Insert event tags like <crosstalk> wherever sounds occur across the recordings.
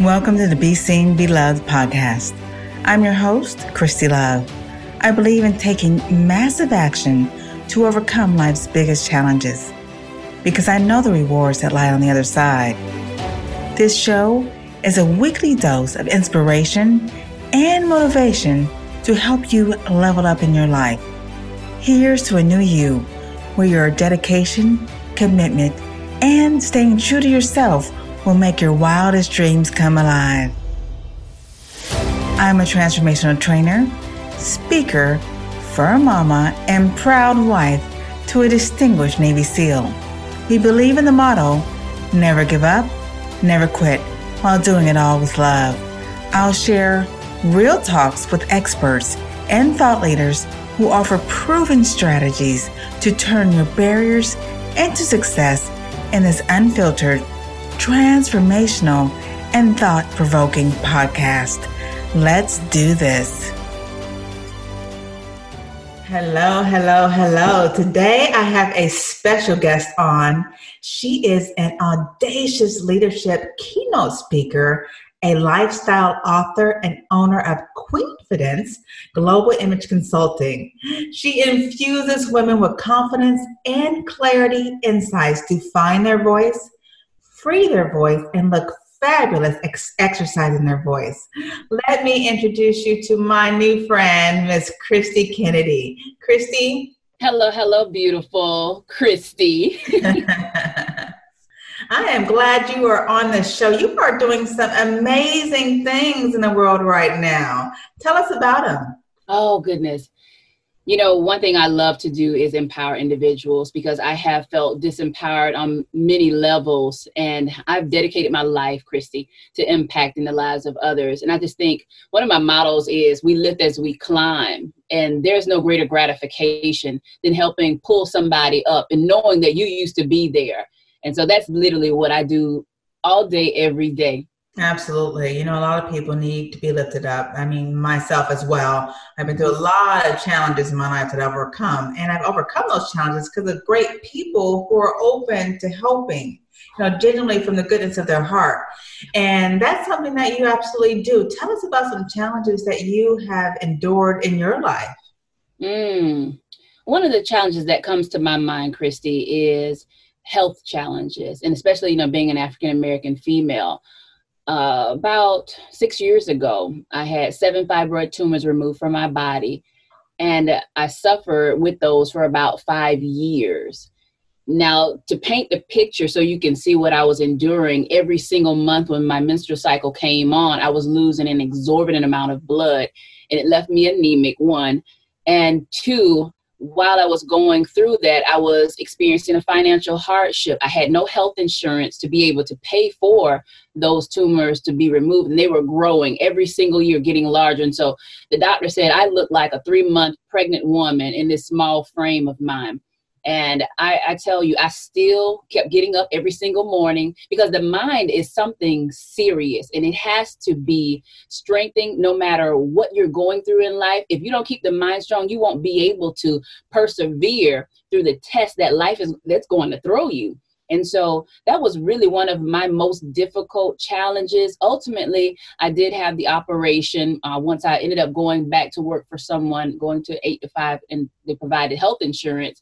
Welcome to the Be Seen, Be Loved podcast. I'm your host, Christy Love. I believe in taking massive action to overcome life's biggest challenges because I know the rewards that lie on the other side. This show is a weekly dose of inspiration and motivation to help you level up in your life. Here's to a new you where your dedication, commitment, and staying true to yourself will make your wildest dreams come alive. I'm a transformational trainer, speaker, fur mama, and proud wife to a distinguished Navy SEAL. We believe in the motto never give up, never quit, while doing it all with love. I'll share real talks with experts and thought leaders who offer proven strategies to turn your barriers into success in this unfiltered, transformational, and thought provoking podcast. Let's do this. Hello, hello, hello. Today I have a special guest on. She is an audacious leadership keynote speaker a lifestyle author and owner of Queenfidence Global Image Consulting. She infuses women with confidence and clarity insights to find their voice, free their voice, and look fabulous ex- exercising their voice. Let me introduce you to my new friend, Miss Christy Kennedy. Christy. Hello, hello, beautiful Christy. <laughs> I am glad you are on the show. You are doing some amazing things in the world right now. Tell us about them. Oh, goodness. You know, one thing I love to do is empower individuals because I have felt disempowered on many levels. And I've dedicated my life, Christy, to impacting the lives of others. And I just think one of my mottos is we lift as we climb. And there's no greater gratification than helping pull somebody up and knowing that you used to be there and so that's literally what I do all day, every day. Absolutely. You know, a lot of people need to be lifted up. I mean, myself as well. I've been through a lot of challenges in my life that I've overcome. And I've overcome those challenges because of great people who are open to helping, you know, genuinely from the goodness of their heart. And that's something that you absolutely do. Tell us about some challenges that you have endured in your life. Mm. One of the challenges that comes to my mind, Christy, is health challenges, and especially you know being an African American female. Uh, about six years ago, I had seven fibroid tumors removed from my body, and I suffered with those for about five years. Now, to paint the picture so you can see what I was enduring every single month when my menstrual cycle came on, I was losing an exorbitant amount of blood, and it left me anemic, one. And two, while I was going through that, I was experiencing a financial hardship. I had no health insurance to be able to pay for those tumors to be removed, and they were growing every single year, getting larger. And so the doctor said I looked like a three month pregnant woman in this small frame of mine. And I, I, tell you, I still kept getting up every single morning because the mind is something serious and it has to be strengthened no matter what you're going through in life. If you don't keep the mind strong, you won't be able to persevere through the test that life is that's going to throw you. And so that was really one of my most difficult challenges. Ultimately, I did have the operation uh, once I ended up going back to work for someone, going to eight to five, and they provided health insurance.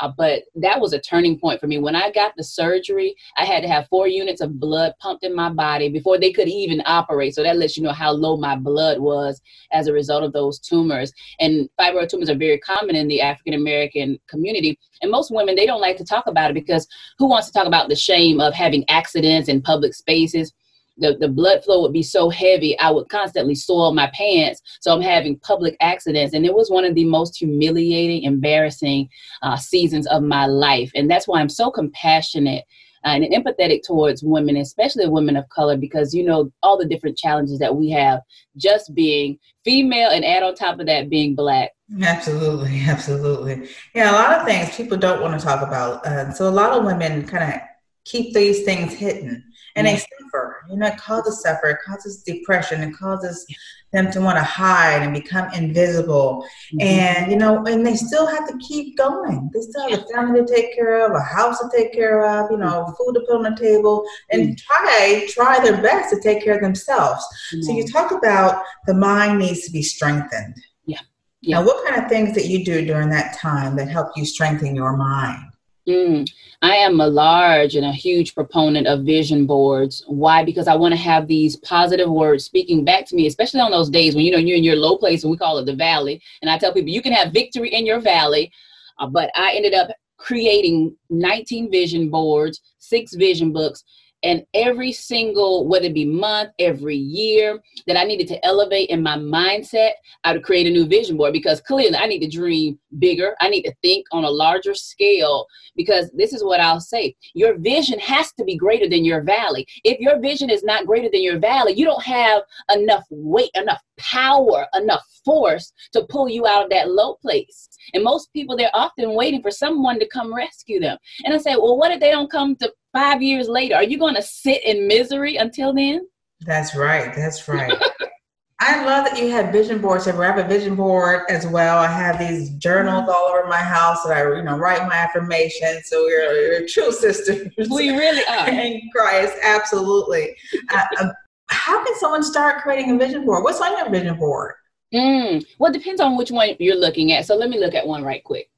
Uh, but that was a turning point for me. When I got the surgery, I had to have four units of blood pumped in my body before they could even operate. So that lets you know how low my blood was as a result of those tumors. And fibroid tumors are very common in the African American community. And most women, they don't like to talk about it because who wants to talk about the shame of having accidents in public spaces? The, the blood flow would be so heavy, I would constantly soil my pants. So I'm having public accidents. And it was one of the most humiliating, embarrassing uh, seasons of my life. And that's why I'm so compassionate and empathetic towards women, especially women of color, because you know all the different challenges that we have just being female and add on top of that being black. Absolutely, <laughs> absolutely. Yeah, a lot of things people don't want to talk about. Uh, so a lot of women kind of keep these things hidden and they suffer. You know, it causes suffer, it causes depression, it causes them to want to hide and become invisible. Mm-hmm. And you know, and they still have to keep going. They still have a family to take care of, a house to take care of, you know, food to put on the table, and mm-hmm. try try their best to take care of themselves. Mm-hmm. So you talk about the mind needs to be strengthened. Yeah. yeah. Now, what kind of things that you do during that time that help you strengthen your mind? Mm, I am a large and a huge proponent of vision boards. Why? Because I want to have these positive words speaking back to me, especially on those days when you know you're in your low place and we call it the valley. And I tell people you can have victory in your valley, uh, but I ended up creating 19 vision boards, six vision books, and every single whether it be month every year that i needed to elevate in my mindset i would create a new vision board. Because clearly i need to dream bigger. I need to think on a larger scale. Because this is what i'll say. Your vision has to be greater than your valley. If your vision is not greater than your valley you don't have enough weight enough power enough force to pull you out of that low place. And most people they're often waiting for someone to come rescue them. And i say well what if they don't come to five years later, are you going to sit in misery until then? That's right. That's right. <laughs> I love that you have vision boards. I have a vision board as well. I have these journals mm-hmm. all over my house that I, you know, write my affirmations. So we're, we're true sisters. We really <laughs> are. in Christ, absolutely. uh, um, how can someone start creating a vision board? What's on your vision board? Mm, well, it depends on which one you're looking at. So let me look at one right quick.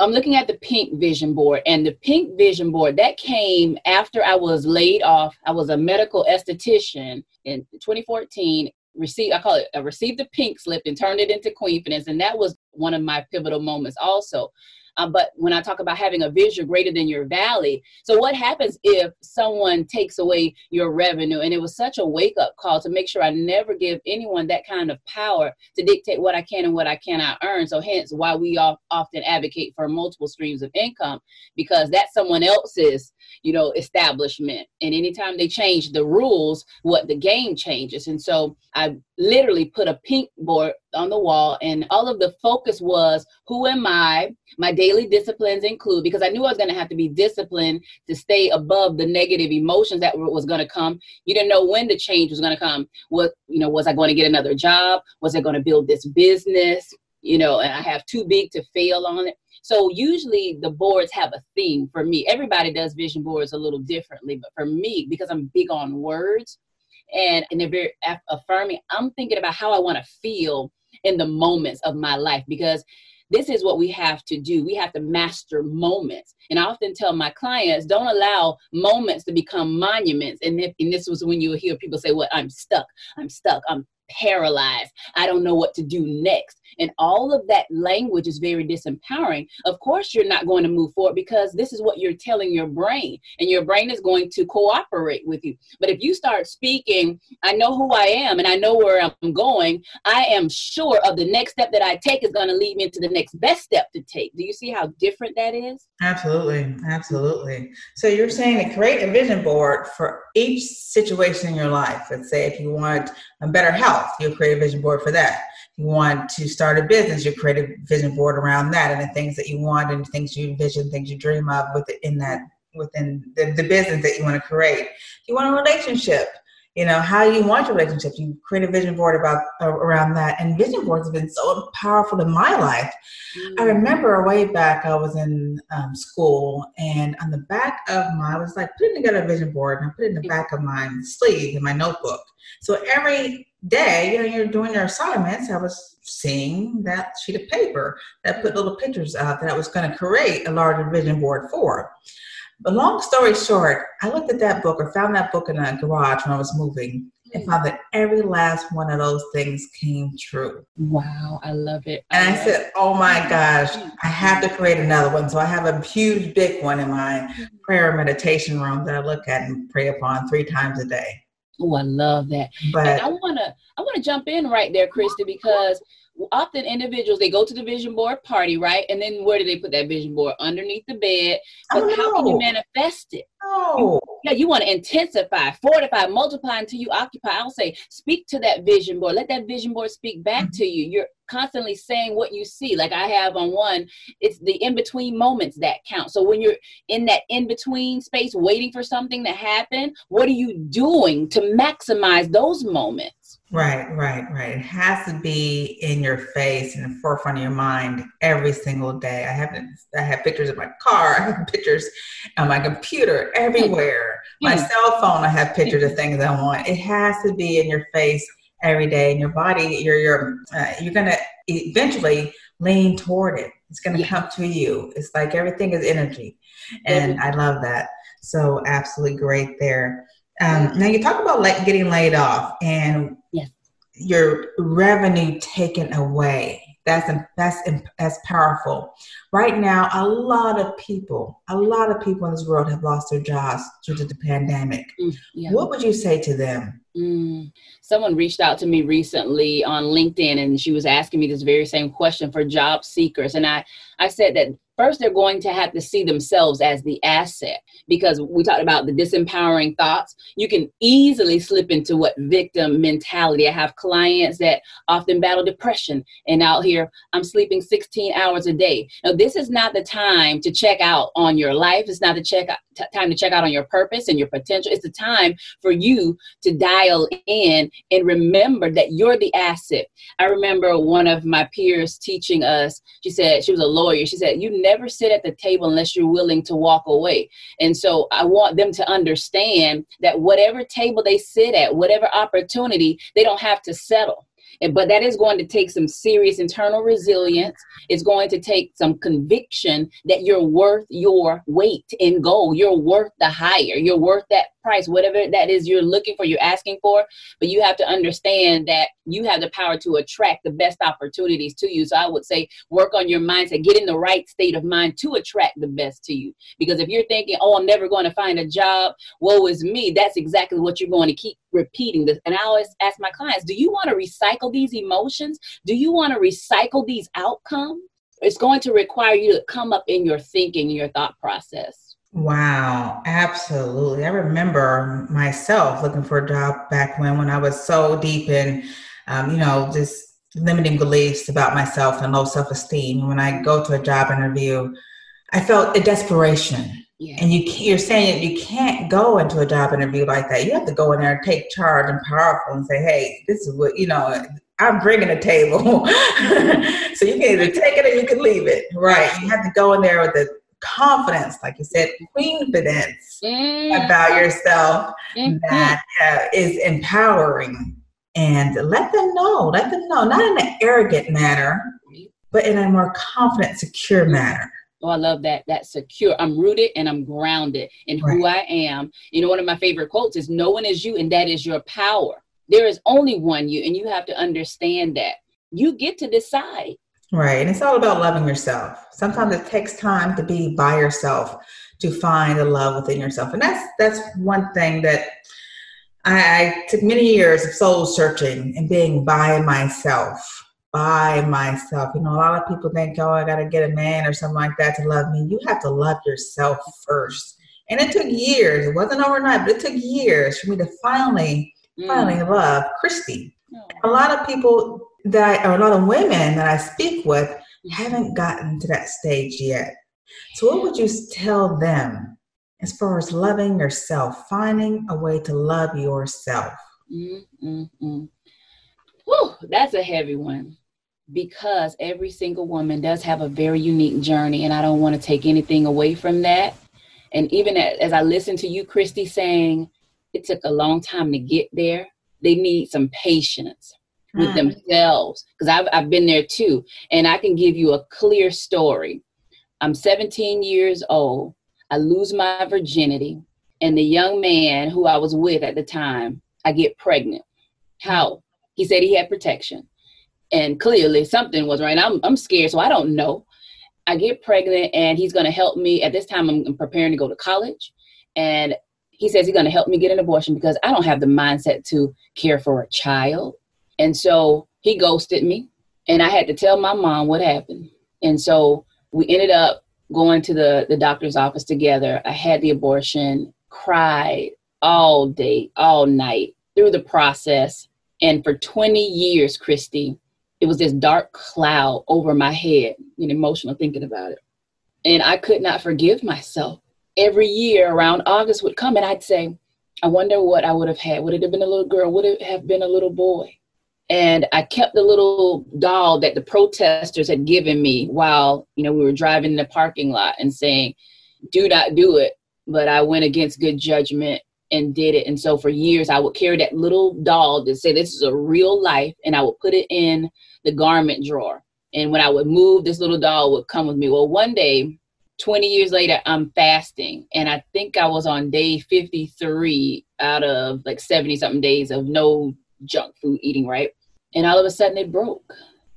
I'm looking at the pink vision board, and the pink vision board that came after I was laid off. I was a medical esthetician in 2014. Received, I call it, I received the pink slip and turned it into Queenfidence, and that was one of my pivotal moments also. Um, but when I talk about having a vision greater than your valley, so what happens if someone takes away your revenue? And it was such a wake up call to make sure I never give anyone that kind of power to dictate what I can and what I cannot earn. So, hence why we all often advocate for multiple streams of income because that's someone else's, you know, establishment. And anytime they change the rules, what the game changes. And so I literally put a pink board on the wall and all of the focus was who am i? My daily disciplines include because i knew i was going to have to be disciplined to stay above the negative emotions that was going to come. You didn't know when the change was going to come. What you know was i going to get another job? Was i going to build this business? You know and i have too big to fail on it. So usually the boards have a theme for me. Everybody does vision boards a little differently but for me because i'm big on words and, and they're very affirming. I'm thinking about how I want to feel in the moments of my life because this is what we have to do. We have to master moments. And I often tell my clients, don't allow moments to become monuments. And, if, and this was when you hear people say, well, I'm stuck, I'm stuck, I'm paralyzed. I don't know what to do next. And all of that language is very disempowering. Of course, you're not going to move forward because this is what you're telling your brain, and your brain is going to cooperate with you. But if you start speaking, I know who I am and I know where I'm going, I am sure of the next step that I take is going to lead me into the next best step to take. Do you see how different that is? Absolutely. Absolutely. So you're saying to create a vision board for each situation in your life. Let's say if you want a better health, you'll create a vision board for that want to start a business, you create a vision board around that and the things that you want and things you envision, things you dream of within that within the, the business that you want to create. You want a relationship, you know, how you want your relationship. You create a vision board about uh, around that. And vision boards have been so powerful in my life. Mm-hmm. I mm. remember way back I was in um, school and on the back of my, I was like putting together a vision board and I put it in the back of my sleeve in my notebook. So every day, you know, you're doing your assignments, I was seeing that sheet of paper that put little pictures out that I was going to create a larger vision board for. But long story short, I looked at that book or found that book in a garage when I was moving and found that every last one of those things came true. Wow, I love it. I and I said, it. oh my gosh, I have to create another one. So I have a huge, big one in my prayer meditation room that I look at and pray upon three times a day. Oh, I love that. But and I wanna I wanna jump in right there, Christy, because often individuals they go to the vision board party, right? And then where do they put that vision board? Underneath the bed. But how can you manifest it? Oh. Yeah, you want to intensify, fortify, multiply until you occupy. I'll say, speak to that vision board. Let that vision board speak back mm-hmm. to you. You're constantly saying what you see. Like I have on one, it's the in between moments that count. So when you're in that in between space waiting for something to happen, what are you doing to maximize those moments? Right, right, right. It has to be in your face, in the forefront of your mind every single day. I have I have pictures of my car, <laughs> I have pictures on my computer, everywhere. My mm. cell phone, I have pictures of things I want. It has to be in your face every day, and your body, you're you're uh, you're gonna eventually lean toward it. It's gonna yeah. come to you. It's like everything is energy, and mm-hmm. I love that. So absolutely great there. Um, now you talk about like getting laid off and yes. your revenue taken away. That's that's that's powerful. Right now, a lot of people, a lot of people in this world have lost their jobs due to the pandemic. Mm, yeah. What would you say to them? Mm. Someone reached out to me recently on LinkedIn, and she was asking me this very same question for job seekers, and I I said that first they're going to have to see themselves as the asset because we talked about the disempowering thoughts. You can easily slip into what victim mentality. I have clients that often battle depression and out here i'm sleeping 16 hours a day. Now this is not the time to check out on your life. It's not the check out, t- time to check out on your purpose and your potential. It's the time for you to dial in and remember that you're the asset. I remember one of my peers teaching us she said she was a lawyer. She said you never never sit at the table unless you're willing to walk away. And so I want them to understand that whatever table they sit at, whatever opportunity, they don't have to settle but that is going to take some serious internal resilience. It's going to take some conviction that you're worth your weight in gold. You're worth the higher. You're worth that price, whatever that is you're looking for, you're asking for. But you have to understand that you have the power to attract the best opportunities to you. So I would say work on your mindset, get in the right state of mind to attract the best to you. Because if you're thinking, oh, I'm never going to find a job, woe is me, that's exactly what you're going to keep repeating this. And I always ask my clients, do you want to recycle these emotions? Do you want to recycle these outcomes? It's going to require you to come up in your thinking, your thought process. Wow, absolutely. I remember myself looking for a job back when when I was so deep in, um, you know, just limiting beliefs about myself and low self esteem. When I go to a job interview, I felt a desperation yeah. And you you're saying you can't go into a job interview like that. You have to go in there and take charge and powerful and say, "Hey, this is what you know. I'm bringing a table, <laughs> so you can either take it or you can leave it." Right? You have to go in there with the confidence, like you said, confidence mm. about yourself mm-hmm. that uh, is empowering, and let them know. Let them know, not in an arrogant manner, but in a more confident, secure manner. Oh, I love that. That secure. I'm rooted and I'm grounded in right. who I am. You know, one of my favorite quotes is no one is you and that is your power. There is only one you, and you have to understand that. You get to decide. Right. And it's all about loving yourself. Sometimes it takes time to be by yourself to find the love within yourself. And that's that's one thing that I, I took many years of soul searching and being by myself by myself. You know, a lot of people think, oh, I got to get a man or something like that to love me. You have to love yourself first. And it took years. It wasn't overnight, but it took years for me to finally, mm. finally love Christy. A lot of people that, or a lot of women that I speak with, mm. haven't gotten to that stage yet. So, what would you tell them as far as loving yourself, finding a way to love yourself? Mm-mm-mm. Whew, that's a heavy one because every single woman does have a very unique journey, and I don't want to take anything away from that. And even as I listen to you, Christy, saying it took a long time to get there, they need some patience with mm. themselves because I've, I've been there too. And I can give you a clear story. I'm 17 years old. I lose my virginity. And the young man who I was with at the time, I get pregnant. How? He said he had protection and clearly something was right. I'm I'm scared, so I don't know. I get pregnant, and he's going to help me. At this time, I'm preparing to go to college, and he says he's going to help me get an abortion because I don't have the mindset to care for a child. And so he ghosted me, and I had to tell my mom what happened. And so we ended up going to the the doctor's office together. I had the abortion, cried all day, all night through the process. And for 20 years, Christy, it was this dark cloud over my head and emotional thinking about it. And I could not forgive myself. Every year around August would come and I'd say, I wonder what I would have had. Would it have been a little girl? Would it have been a little boy? And I kept the little doll that the protesters had given me while, you know, we were driving in the parking lot and saying, do not do it. But I went against good judgment and did it. And so for years, I would carry that little doll to say, this is a real life. And I would put it in the garment drawer. And when I would move, this little doll would come with me. Well, one day, 20 years later, I'm fasting. And I think I was on day 53 out of like 70 something days of no junk food eating, right? And all of a sudden it broke.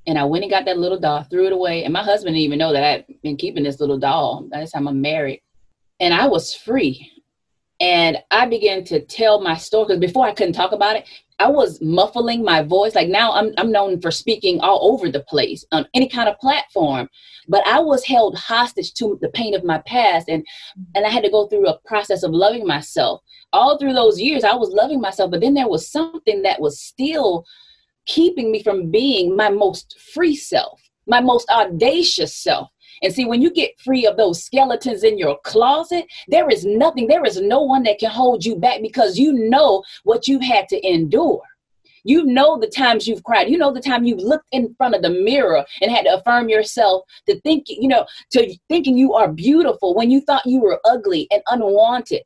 And I went and got that little doll, threw it away. And my husband didn't even know that I'd been keeping this little doll. The time I'm married. And I was free. And I began to tell my story because before I couldn't talk about it, I was muffling my voice. Like now I'm, I'm known for speaking all over the place on any kind of platform. But I was held hostage to the pain of my past and and I had to go through a process of loving myself. All through those years I was loving myself, but then there was something that was still keeping me from being my most free self, my most audacious self. And see, when you get free of those skeletons in your closet, there is nothing, there is no one that can hold you back because you know what you've had to endure. You know the times you've cried. You know the time you've looked in front of the mirror and had to affirm yourself to think, you know, to thinking you are beautiful when you thought you were ugly and unwanted.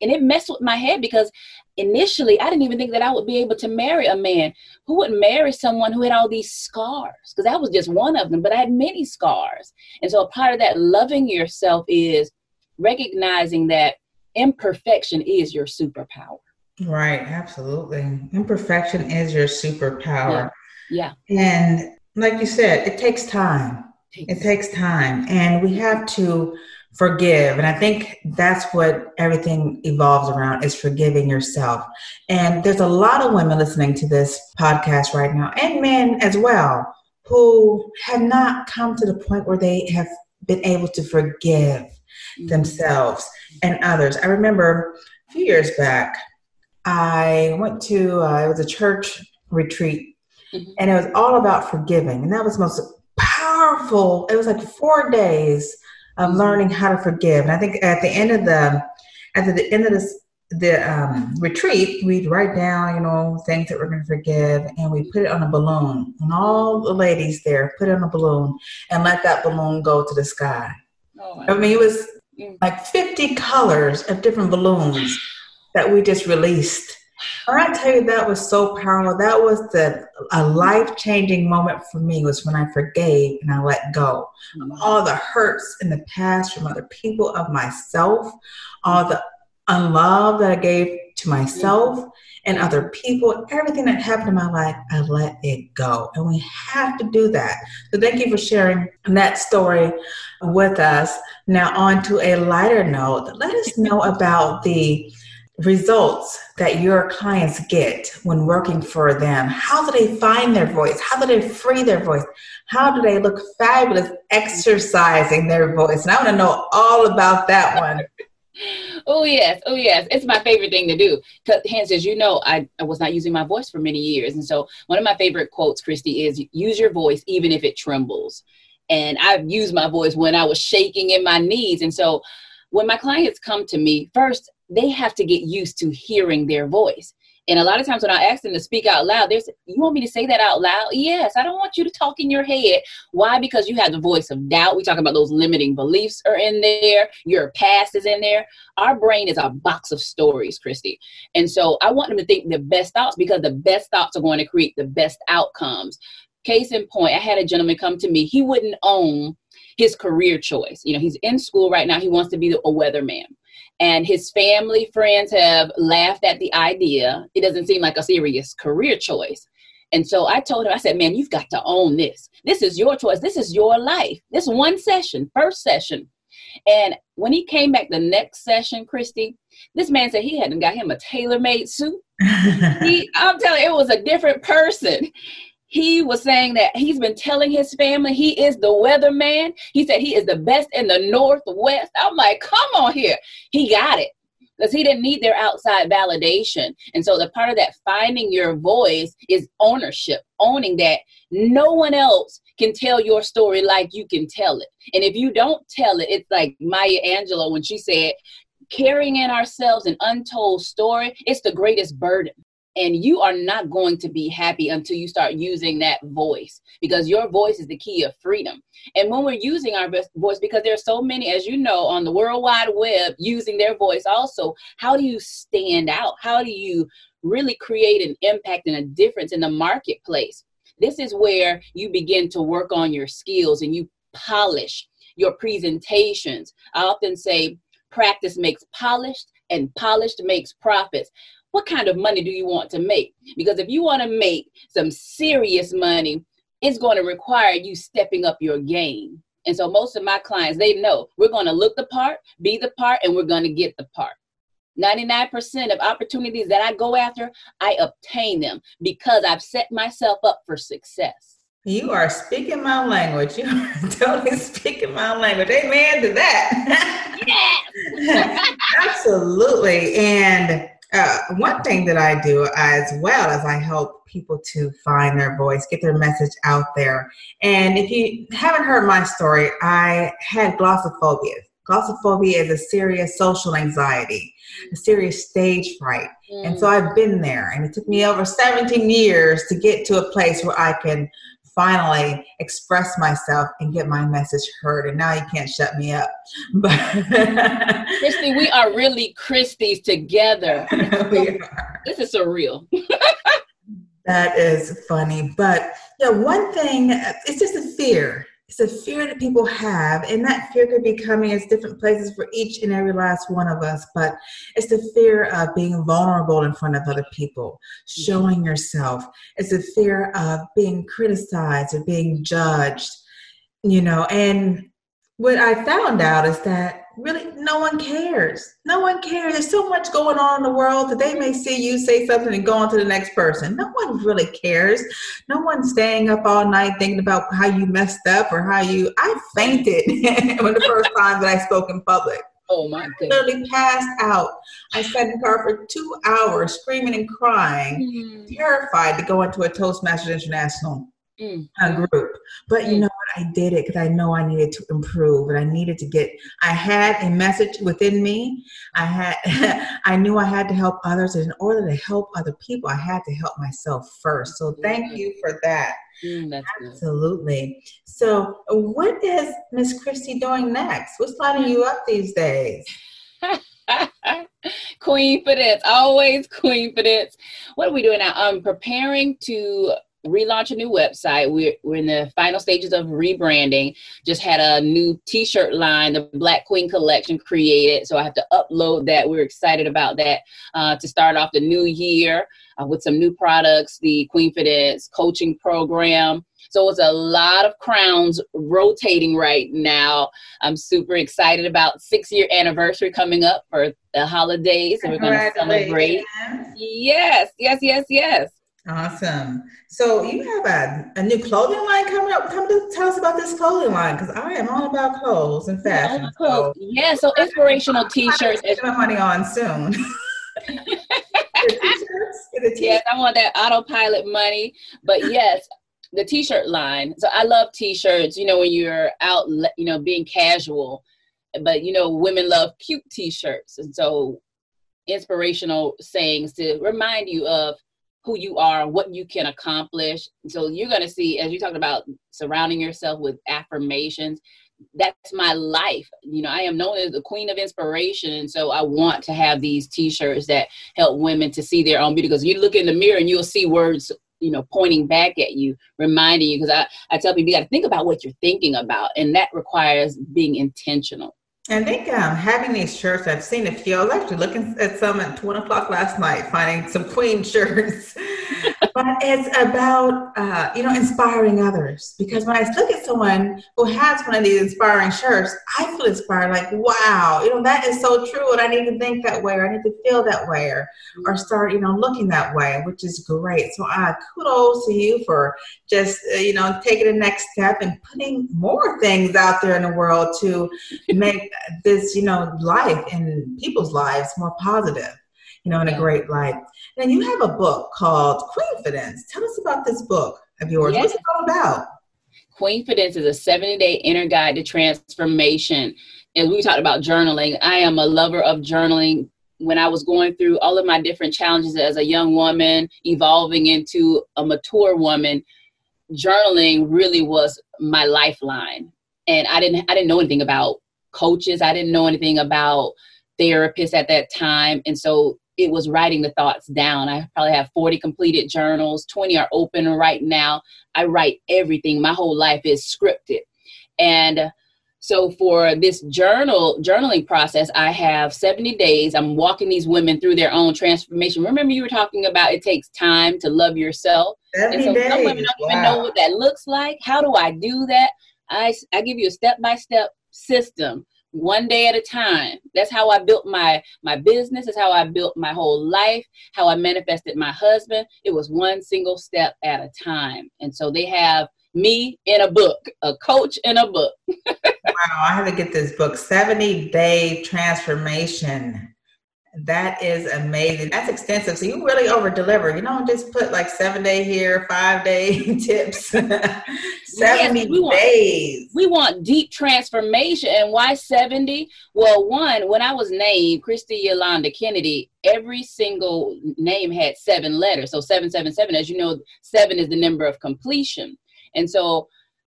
And it messed with my head because initially I didn't even think that I would be able to marry a man who would marry someone who had all these scars because that was just one of them, but I had many scars. And so a part of that loving yourself is recognizing that imperfection is your superpower. Right, absolutely. Imperfection is your superpower. Yeah. yeah. And like you said, it takes time. It takes, it takes time. And we have to forgive and i think that's what everything evolves around is forgiving yourself and there's a lot of women listening to this podcast right now and men as well who have not come to the point where they have been able to forgive mm-hmm. themselves and others i remember a few years back i went to uh, it was a church retreat mm-hmm. and it was all about forgiving and that was most powerful it was like four days of learning how to forgive. And I think at the end of the at the end of this the um, retreat, we'd write down, you know, things that we're going to forgive, and we put it on a balloon. And all the ladies there put it on a balloon and let that balloon go to the sky. Oh, I mean, it was mm. like 50 colors of different balloons that we just released. When I tell you that was so powerful, that was the a life changing moment for me was when I forgave and I let go mm-hmm. all the hurts in the past from other people of myself, all the unlove that I gave to myself mm-hmm. and other people, everything that happened in my life, I let it go. And we have to do that. So thank you for sharing that story with us. Now on to a lighter note, let us know about the results that your clients get when working for them? How do they find their voice? How do they free their voice? How do they look fabulous exercising their voice? And I want to know all about that one. <laughs> oh yes, oh yes, it's my favorite thing to do. Because hence, as you know, I, I was not using my voice for many years, and so one of my favorite quotes, Christy, is "Use your voice even if it trembles." And I've used my voice when I was shaking in my knees, and so when my clients come to me, first they have to get used to hearing their voice. And a lot of times when I ask them to speak out loud, there's you want me to say that out loud? Yes, I don't want you to talk in your head. Why? Because you have the voice of doubt. We talk about those limiting beliefs are in there, your past is in there. Our brain is a box of stories, Christy. And so I want them to think the best thoughts because the best thoughts are going to create the best outcomes. Case in point, I had a gentleman come to me. He wouldn't own his career choice. You know, he's in school right now. He wants to be a weatherman and his family friends have laughed at the idea. It doesn't seem like a serious career choice. And so I told him, I said, man, you've got to own this. This is your choice. This is your life. This one session, first session. And when he came back the next session, Christy, this man said he hadn't got him a tailor-made suit. <laughs> he, I'm telling you, it was a different person he was saying that he's been telling his family he is the weatherman. He said he is the best in the Northwest. I'm like, come on here. He got it. because he didn't need their outside validation. And so the part of that finding your voice is ownership, owning that no one else can tell your story like you can tell it. And if you don't tell it, it's like Maya Angelou when she said, carrying in ourselves an untold story, it's the greatest burden and you are not going to be happy until you start using that voice because your voice is the key of freedom. And when we're using our voice because there's so many as you know on the world wide web using their voice also how do you stand out? How do you really create an impact and a difference in the marketplace? This is where you begin to work on your skills and you polish your presentations. I often say practice makes polished and polished makes profits what kind of money do you want to make? Because if you want to make some serious money, it's going to require you stepping up your game. And so most of my clients, they know we're going to look the part, be the part, and we're going to get the part. 99% of opportunities that I go after, I obtain them because I've set myself up for success. You are speaking my language. You are <laughs> totally speaking my language. Amen to that. <laughs> Yes. <laughs> Absolutely. And uh, one thing that I do as well as I help people to find their voice, get their message out there. And if you haven't heard my story, I had glossophobia. Glossophobia is a serious social anxiety, a serious stage fright. Mm. And so I've been there, and it took me over 17 years to get to a place where I can finally express myself and get my message heard. And now you can't shut me up. <laughs> But Christy, we are really Christies together. <laughs> we are. This is surreal. <laughs> that is funny. But yeah, one thing, it's just a fear it's a fear that people have, and that fear could be coming as different places for each and every last one of us. But it's the fear of being vulnerable in front of other people, mm-hmm. showing yourself. It's the fear of being criticized or being judged, you know. And what I found out is that really no one cares. No one cares. There's so much going on in the world that they may see you say something and go on to the next person. No one really cares. No one's staying up all night thinking about how you messed up or how you. I fainted <laughs> when the first time that I spoke in public. Oh my goodness. I literally passed out. I sat in the car for two hours screaming and crying, mm. terrified to go into a Toastmasters International mm. group. But mm. you know what? I did it because I know I needed to improve and I needed to get, I had a message within me. I had, <laughs> I knew I had to help others. And in order to help other people, I had to help myself first. So thank mm. you for that. Mm, Absolutely. Good. So, what is Miss Christy doing next? What's lighting you up these days? <laughs> Queenfidence, always Queenfidence. What are we doing now? I'm preparing to relaunch a new website. We're, we're in the final stages of rebranding. Just had a new t-shirt line, the Black Queen Collection created. So I have to upload that. We're excited about that uh, to start off the new year uh, with some new products, the Queen Queenfidence coaching program. So it's a lot of crowns rotating right now. I'm super excited about six year anniversary coming up for the holidays. So we're going to celebrate. Yes, yes, yes, yes. Awesome. So you have a, a new clothing line coming up. Come to tell us about this clothing line because I am all about clothes and fashion. So yeah, so inspirational t-shirts. Get my money on soon. <laughs> <laughs> yes, I want that autopilot money. But yes, the t-shirt line. So I love t-shirts. You know, when you're out, you know, being casual. But you know, women love cute t-shirts, and so inspirational sayings to remind you of who you are, what you can accomplish. So you're going to see, as you talked about surrounding yourself with affirmations, that's my life. You know, I am known as the queen of inspiration. And so I want to have these t shirts that help women to see their own beauty. Because you look in the mirror and you'll see words, you know, pointing back at you, reminding you. Because I, I tell people, you got to think about what you're thinking about. And that requires being intentional. I think um, having these shirts, I've seen a few. I was actually looking at some at 1 o'clock last night, finding some Queen shirts. But it's about uh, you know inspiring others because when I look at someone who has one of these inspiring shirts, I feel inspired. Like, wow, you know that is so true, and I need to think that way, or I need to feel that way, or or start you know looking that way, which is great. So, uh, kudos to you for just uh, you know taking the next step and putting more things out there in the world to <laughs> make this you know life and people's lives more positive you know, in a great light. And you have a book called Queenfidence. Tell us about this book of yours. Yes. What's it all about? Queenfidence is a 70 day inner guide to transformation. And we talked about journaling. I am a lover of journaling. When I was going through all of my different challenges as a young woman, evolving into a mature woman, journaling really was my lifeline. And I didn't I didn't know anything about coaches. I didn't know anything about therapists at that time. And so it was writing the thoughts down. I probably have 40 completed journals, 20 are open right now. I write everything. My whole life is scripted. And so for this journal journaling process, I have 70 days. I'm walking these women through their own transformation. Remember you were talking about it takes time to love yourself. 70 and so days. some women don't wow. even know what that looks like. How do I do that? I, I give you a step-by-step system one day at a time. That's how i built my my business. That's how i built my whole life how i manifested my husband. It was one single step at a time. And so they have me in a book a coach in a book. <laughs> Wow i have to get this book 70 day transformation that is amazing. That's extensive. So you really over deliver. You don't just put like seven day here, five day <laughs> tips, 70 yes, we want, days. We want deep transformation. And why 70? Well, one, when I was named Christy Yolanda Kennedy, every single name had seven letters. So 777, as you know, seven is the number of completion. And so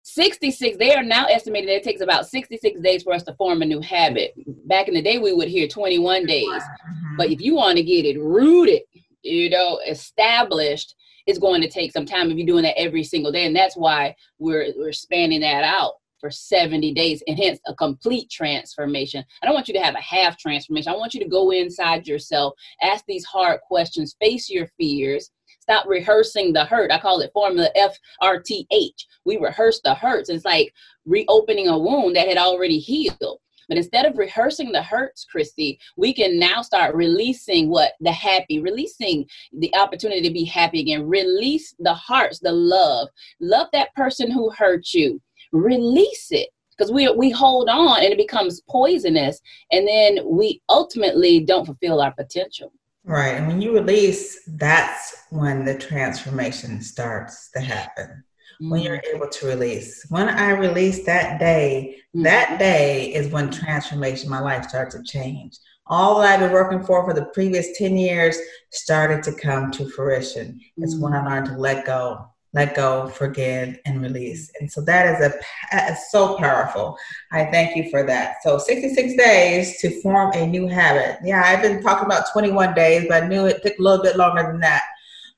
66 they are now estimated that it takes about 66 days for us to form a new habit. Back in the day we would hear 21 days. mm-hmm. but if you want to get it rooted you know established it's going to take some time if you're doing that every single day. And that's why we're we're spanning that out for 70 days and hence a complete transformation. I don't want you to have a half transformation. I want you to go inside yourself ask these hard questions face your fears stop rehearsing the hurt. I call it formula F R T H. We rehearse the hurts. It's like reopening a wound that had already healed. But instead of rehearsing the hurts, Christy, we can now start releasing what the happy, releasing the opportunity to be happy again. Release the hearts, the love. Love that person who hurt you. Release it because we we hold on and it becomes poisonous, and then we ultimately don't fulfill our potential. Right. And when you release, that's when the transformation starts to happen. Mm-hmm. When you're mm-hmm. able to release. When I release that day, mm-hmm. that day is when transformation, my life starts to change. All that I've been working for for the previous 10 years started to come to fruition. Mm-hmm. It's when I mm-hmm. learned to let go let go, forgive, and release. And so that is a is so powerful. I thank you for that. So 66 days to form a new habit. Yeah, I've been talking about 21 days, but I knew it took a little bit longer than that.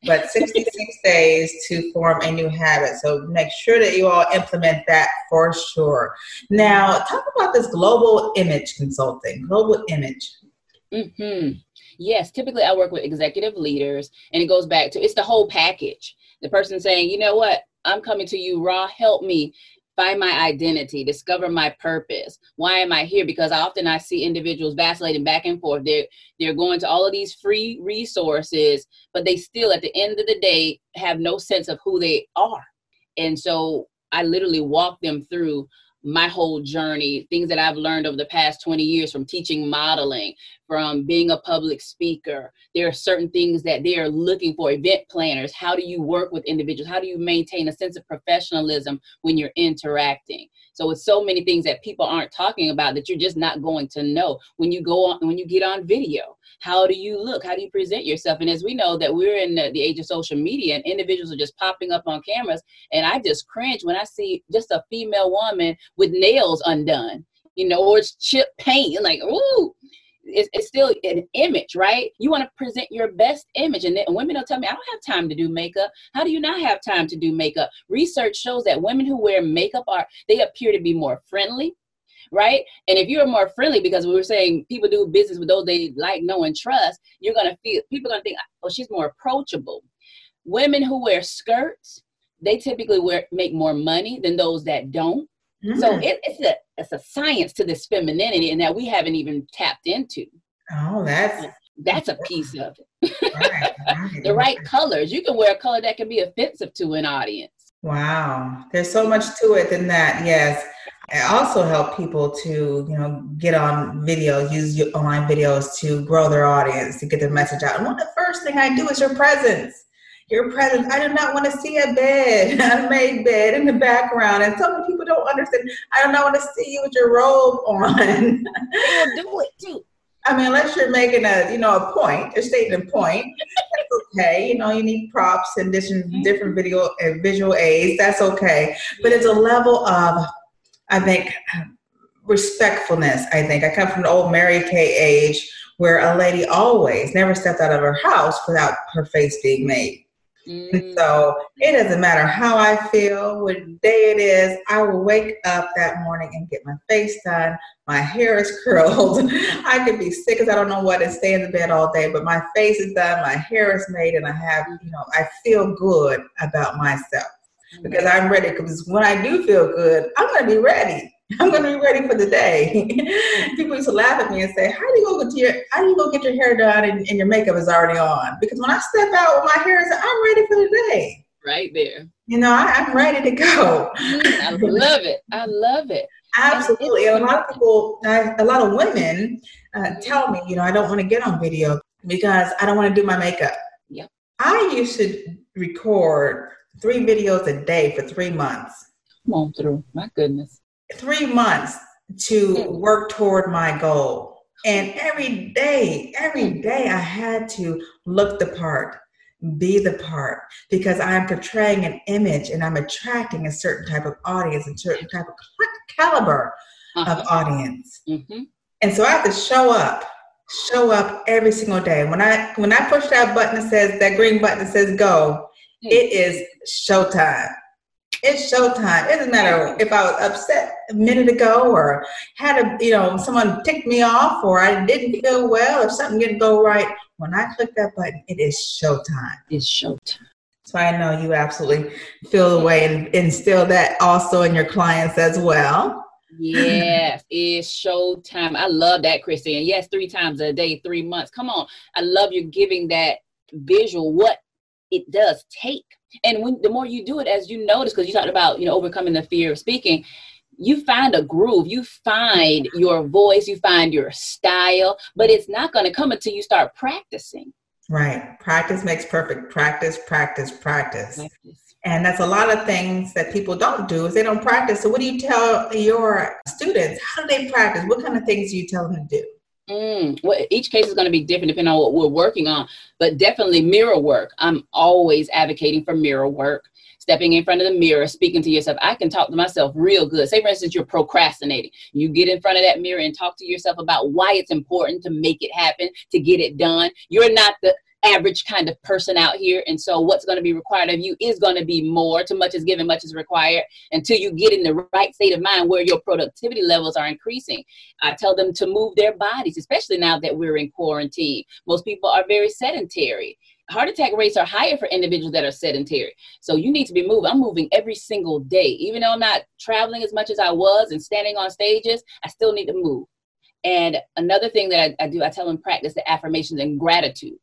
But <laughs> 66 days to form a new habit. So make sure that you all implement that for sure. Now, talk about this global image consulting, global image. Mm-hmm. Yes, typically I work with executive leaders, and it goes back to it's the whole package the person saying, you know what, I'm coming to you raw, help me find my identity, discover my purpose. Why am I here? Because often I see individuals vacillating back and forth. They're they're going to all of these free resources, but they still at the end of the day have no sense of who they are. And so I literally walk them through my whole journey, things that I've learned over the past 20 years from teaching modeling, from being a public speaker. There are certain things that they are looking for, event planners. How do you work with individuals? How do you maintain a sense of professionalism when you're interacting? So it's so many things that people aren't talking about that you're just not going to know when you go on when you get on video. How do you look? How do you present yourself? And as we know that we're in the, the age of social media and individuals are just popping up on cameras, and I just cringe when I see just a female woman with nails undone, you know, or it's chip paint. Like, ooh, it's, it's still an image, right? You want to present your best image. And, then, women will tell me, I don't have time to do makeup. How do you not have time to do makeup? Research shows that women who wear makeup are, they appear to be more friendly, right? And if you're more friendly, because we were saying people do business with those they like, know, and trust, you're gonna feel people are gonna think, oh, she's more approachable. women who wear skirts, they typically wear make more money than those that don't. Mm-hmm. So it, it's a it's a science to this femininity and that we haven't even tapped into. Oh, that's that's a piece of it. Right, right. the right colors. You can wear a color that can be offensive to an audience. Wow. There's so much to it than that. Yes. I also help people to, you know, get on video, use online videos to grow their audience, to get their message out. And one of the first thing I do is your presence. Your presence. I do not want to see a bed, <laughs> a made bed in the background. And so many people don't understand. I do not want to see you with your robe on. They'll <laughs> do it too. I mean, unless you're making a, you know, a point, a statement point, that's okay. You know, you need props and different, mm-hmm. different video and visual aids. That's okay. But it's a level of, I think, respectfulness. I think I come from the old Mary Kay age where a lady always never stepped out of her house without her face being made. Mm. So it doesn't matter how I feel, what day it is, I will wake up that morning and get my face done. My hair is <laughs> curled. I could be sick as I don't know what and stay in the bed all day, but my face is done, my hair is made, and I have, you know, I feel good about myself because I'm ready. Because when I do feel good, I'm going to be ready. <laughs> I'm gonna be ready for the day. <laughs> People used to laugh at me and say, "How do you go get your How do you go get your hair done and, and, your makeup is already on?" Because when I step out with my hair, is, I'm ready for the day. Right there. You know, I, am ready to go. Mm, I love it. I love it. <laughs> Absolutely. And a lot of people, a lot of women, uh, tell me, you know, I don't want to get on video because I don't want to do my makeup. Yep. I used to record three videos a day for three months. Come on through. My goodness three months to work toward my goal. And every day, every day, I had to look the part, be the part, because I'm portraying an image and I'm attracting a certain type of audience, a certain type of caliber uh-huh. of audience. Mm-hmm. And so I have to show up, show up every single day. When I when I push that button that says that green button that says go. Hmm. it is showtime. It's showtime. It doesn't matter if I was upset a minute ago or had a, you know, someone ticked me off or I didn't feel well or something didn't go right. When I click that button, it is showtime. It's showtime. So I know you absolutely feel the way and instill that also in your clients as well. Yes, it's showtime. I love that, Christy. And yes, three times a day, three months. Come on. I love you giving that visual what it does take. And when the more you do it as you notice because you talked about you know overcoming the fear of speaking you find a groove you find your voice you find your style but it's not going to come until you start practicing. Right. Practice makes perfect. Practice practice practice, practice. and that's a lot of things that people don't do is they don't practice. So what do you tell your students? How do they practice? What kind of things do you tell them to do Mm, well, each case is going to be different depending on what we're working on, but definitely mirror work. I'm always advocating for mirror work. Stepping in front of the mirror, speaking to yourself. I can talk to myself real good. Say, for instance, you're procrastinating. You get in front of that mirror and talk to yourself about why it's important to make it happen, to get it done. You're not the average kind of person out here. And so what's going to be required of you is going to be more. Too much is given, much is required until you get in the right state of mind where your productivity levels are increasing. I tell them to move their bodies, especially now that we're in quarantine. Most people are very sedentary. Heart attack rates are higher for individuals that are sedentary. So you need to be moving. I'm moving every single day. Even though I'm not traveling as much as I was and standing on stages, I still need to move. And another thing that I, I do, I tell them practice the affirmations and gratitude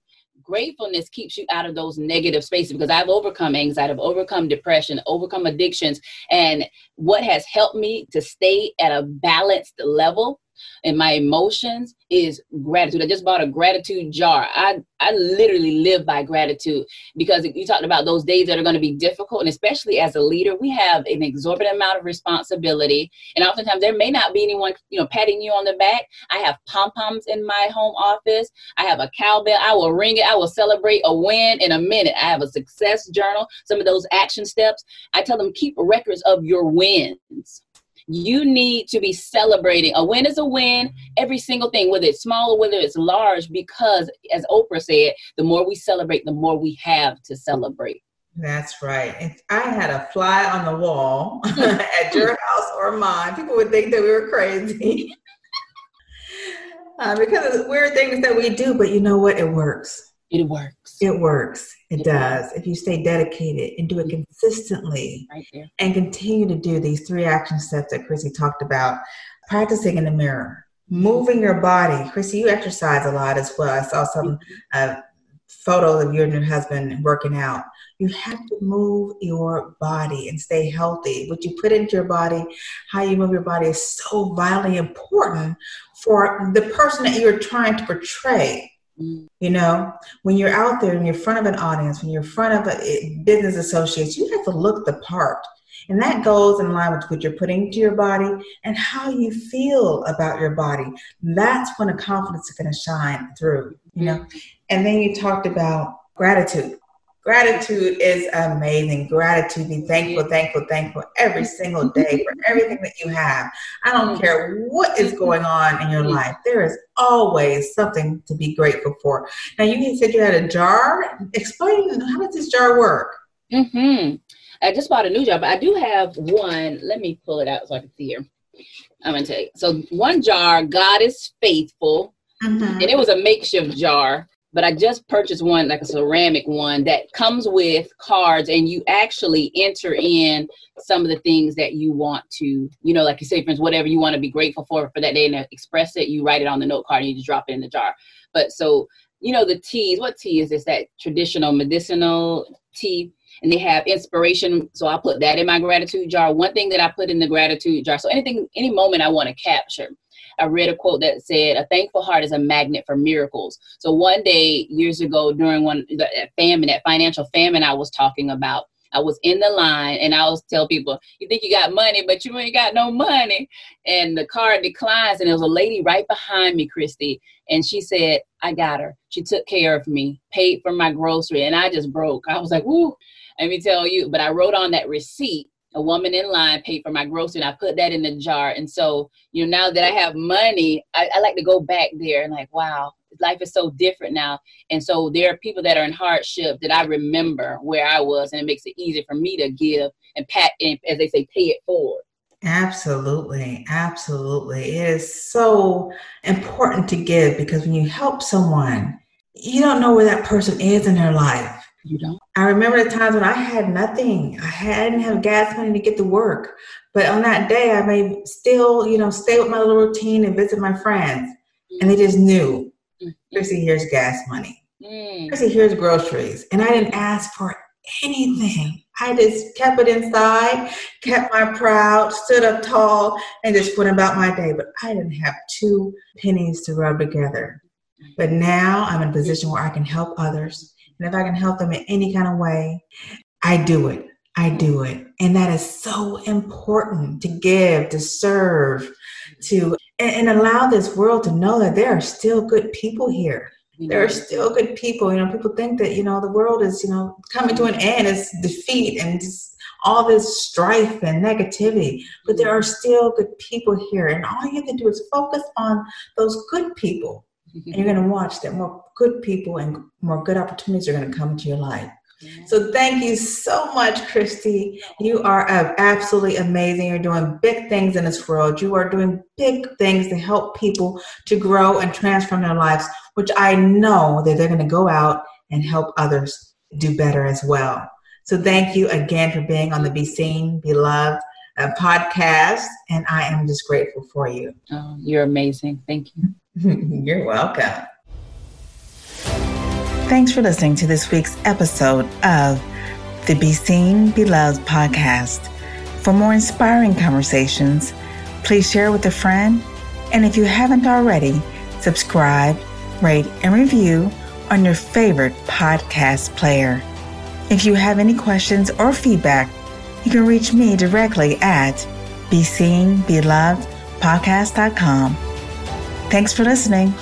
gratefulness keeps you out of those negative spaces because I've overcome anxiety, I've overcome depression, overcome addictions. And what has helped me to stay at a balanced level and my emotions is gratitude. I just bought a gratitude jar. I, I literally live by gratitude because you talked about those days that are going to be difficult. And especially as a leader, we have an exorbitant amount of responsibility. And oftentimes there may not be anyone, you know, patting you on the back. I have pom-poms in my home office. I have a cowbell. I will ring it. I will celebrate a win in a minute. I have a success journal, some of those action steps. I tell them keep records of your wins you need to be celebrating. A win is a win, every single thing, whether it's small or whether it's large, because as Oprah said, the more we celebrate, the more we have to celebrate. That's right. If I had a fly on the wall <laughs> at your house or mine, people would think that we were crazy. <laughs> uh, because of weird things that we do, but you know what? It works. It works It works. It does. If you stay dedicated and do it consistently right and continue to do these three action steps that Chrissy talked about, practicing in the mirror, moving your body. Chrissy, you exercise a lot as well. I saw some uh, photos of you and your husband working out. You have to move your body and stay healthy. What you put into your body, how you move your body is so vitally important for the person that you're trying to portray. You know, when you're out there and you're in front of an audience, when you're in front of a, eh, business associates, you have to look the part. And that goes in line with what you're putting into your body and how you feel about your body. That's when the confidence is going to shine through, you know. And then you talked about gratitude. Gratitude is amazing. Gratitude, be thankful, thankful, thankful every single day for everything that you have. I don't care what is going on in your life, there is always something to be grateful for. Now, you said you had a jar. Explain how does this jar work? Mm-hmm. I just bought a new jar, but I do have one. Let me pull it out so I can see here. I'm gonna tell you. So one jar, God is faithful, Mm-hmm. and it was a makeshift jar. But I just purchased one, like a ceramic one, that comes with cards, and you actually enter in some of the things that you want to, you know, like you say, friends, whatever you want to be grateful for for that day, and express it. You write it on the note card, and you just drop it in the jar. But so you know, the teas. What tea is this? That traditional medicinal tea and they have inspiration. So I put that in my gratitude jar. One thing that I put in the gratitude jar. So anything, any moment I want to capture. I read a quote that said, "A thankful heart is a magnet for miracles." So one day, years ago, during one the famine, that financial famine I was talking about, I was in the line and I was tell people, "You think you got money, but you ain't got no money." And the card declines, and there was a lady right behind me, Christy, and she said, "I got her. She took care of me, paid for my grocery," and I just broke. I was like, "Woo!" Let me tell you, but I wrote on that receipt, a woman in line paid for my grocery, and I put that in the jar. And so, you know, now that I have money, I, I like to go back there and like, wow, life is so different now. And so there are people that are in hardship that I remember where I was, and it makes it easier for me to give and pat, and, as they say, pay it forward. Absolutely, absolutely. It is so important to give because when you help someone, you don't know where that person is in their life. You don't? I remember the times when I had nothing. I hadn't have gas money to get to work. But on that day, I may still, you know, stay with my little routine and visit my friends. And they just knew, Chrissy, here's gas money. Mm. Chrissy, here's groceries. And I didn't ask for anything. I just kept it inside, kept my proud, stood up tall, and just went about my day. But I didn't have two pennies to rub together. But now I'm in a position where I can help others. And if I can help them in any kind of way, I do it. I do it. And that is so important to give, to serve, to and, and allow this world to know that there are still good people here. There are still good people. You know, people think that, you know, the world is, you know, coming to an end, it's defeat and just all this strife and negativity. But there are still good people here. And all you have to do is focus on those good people. And you're going to watch that more good people and more good opportunities are going to come into your life. So thank you so much, Christy. You are absolutely amazing. You're doing big things in this world. You are doing big things to help people to grow and transform their lives, which I know that they're going to go out and help others do better as well. So thank you again for being on the Be Seen, Be Loved uh, podcast. And I am just grateful for you. Oh, you're amazing. Thank you. <laughs> You're welcome. Thanks for listening to this week's episode of the Be Seen, Be Loved podcast. For more inspiring conversations, please share with a friend. And if you haven't already, subscribe, rate, and review on your favorite podcast player. If you have any questions or feedback, you can reach me directly at Be Seen, Be Loved podcast.com. Thanks for listening.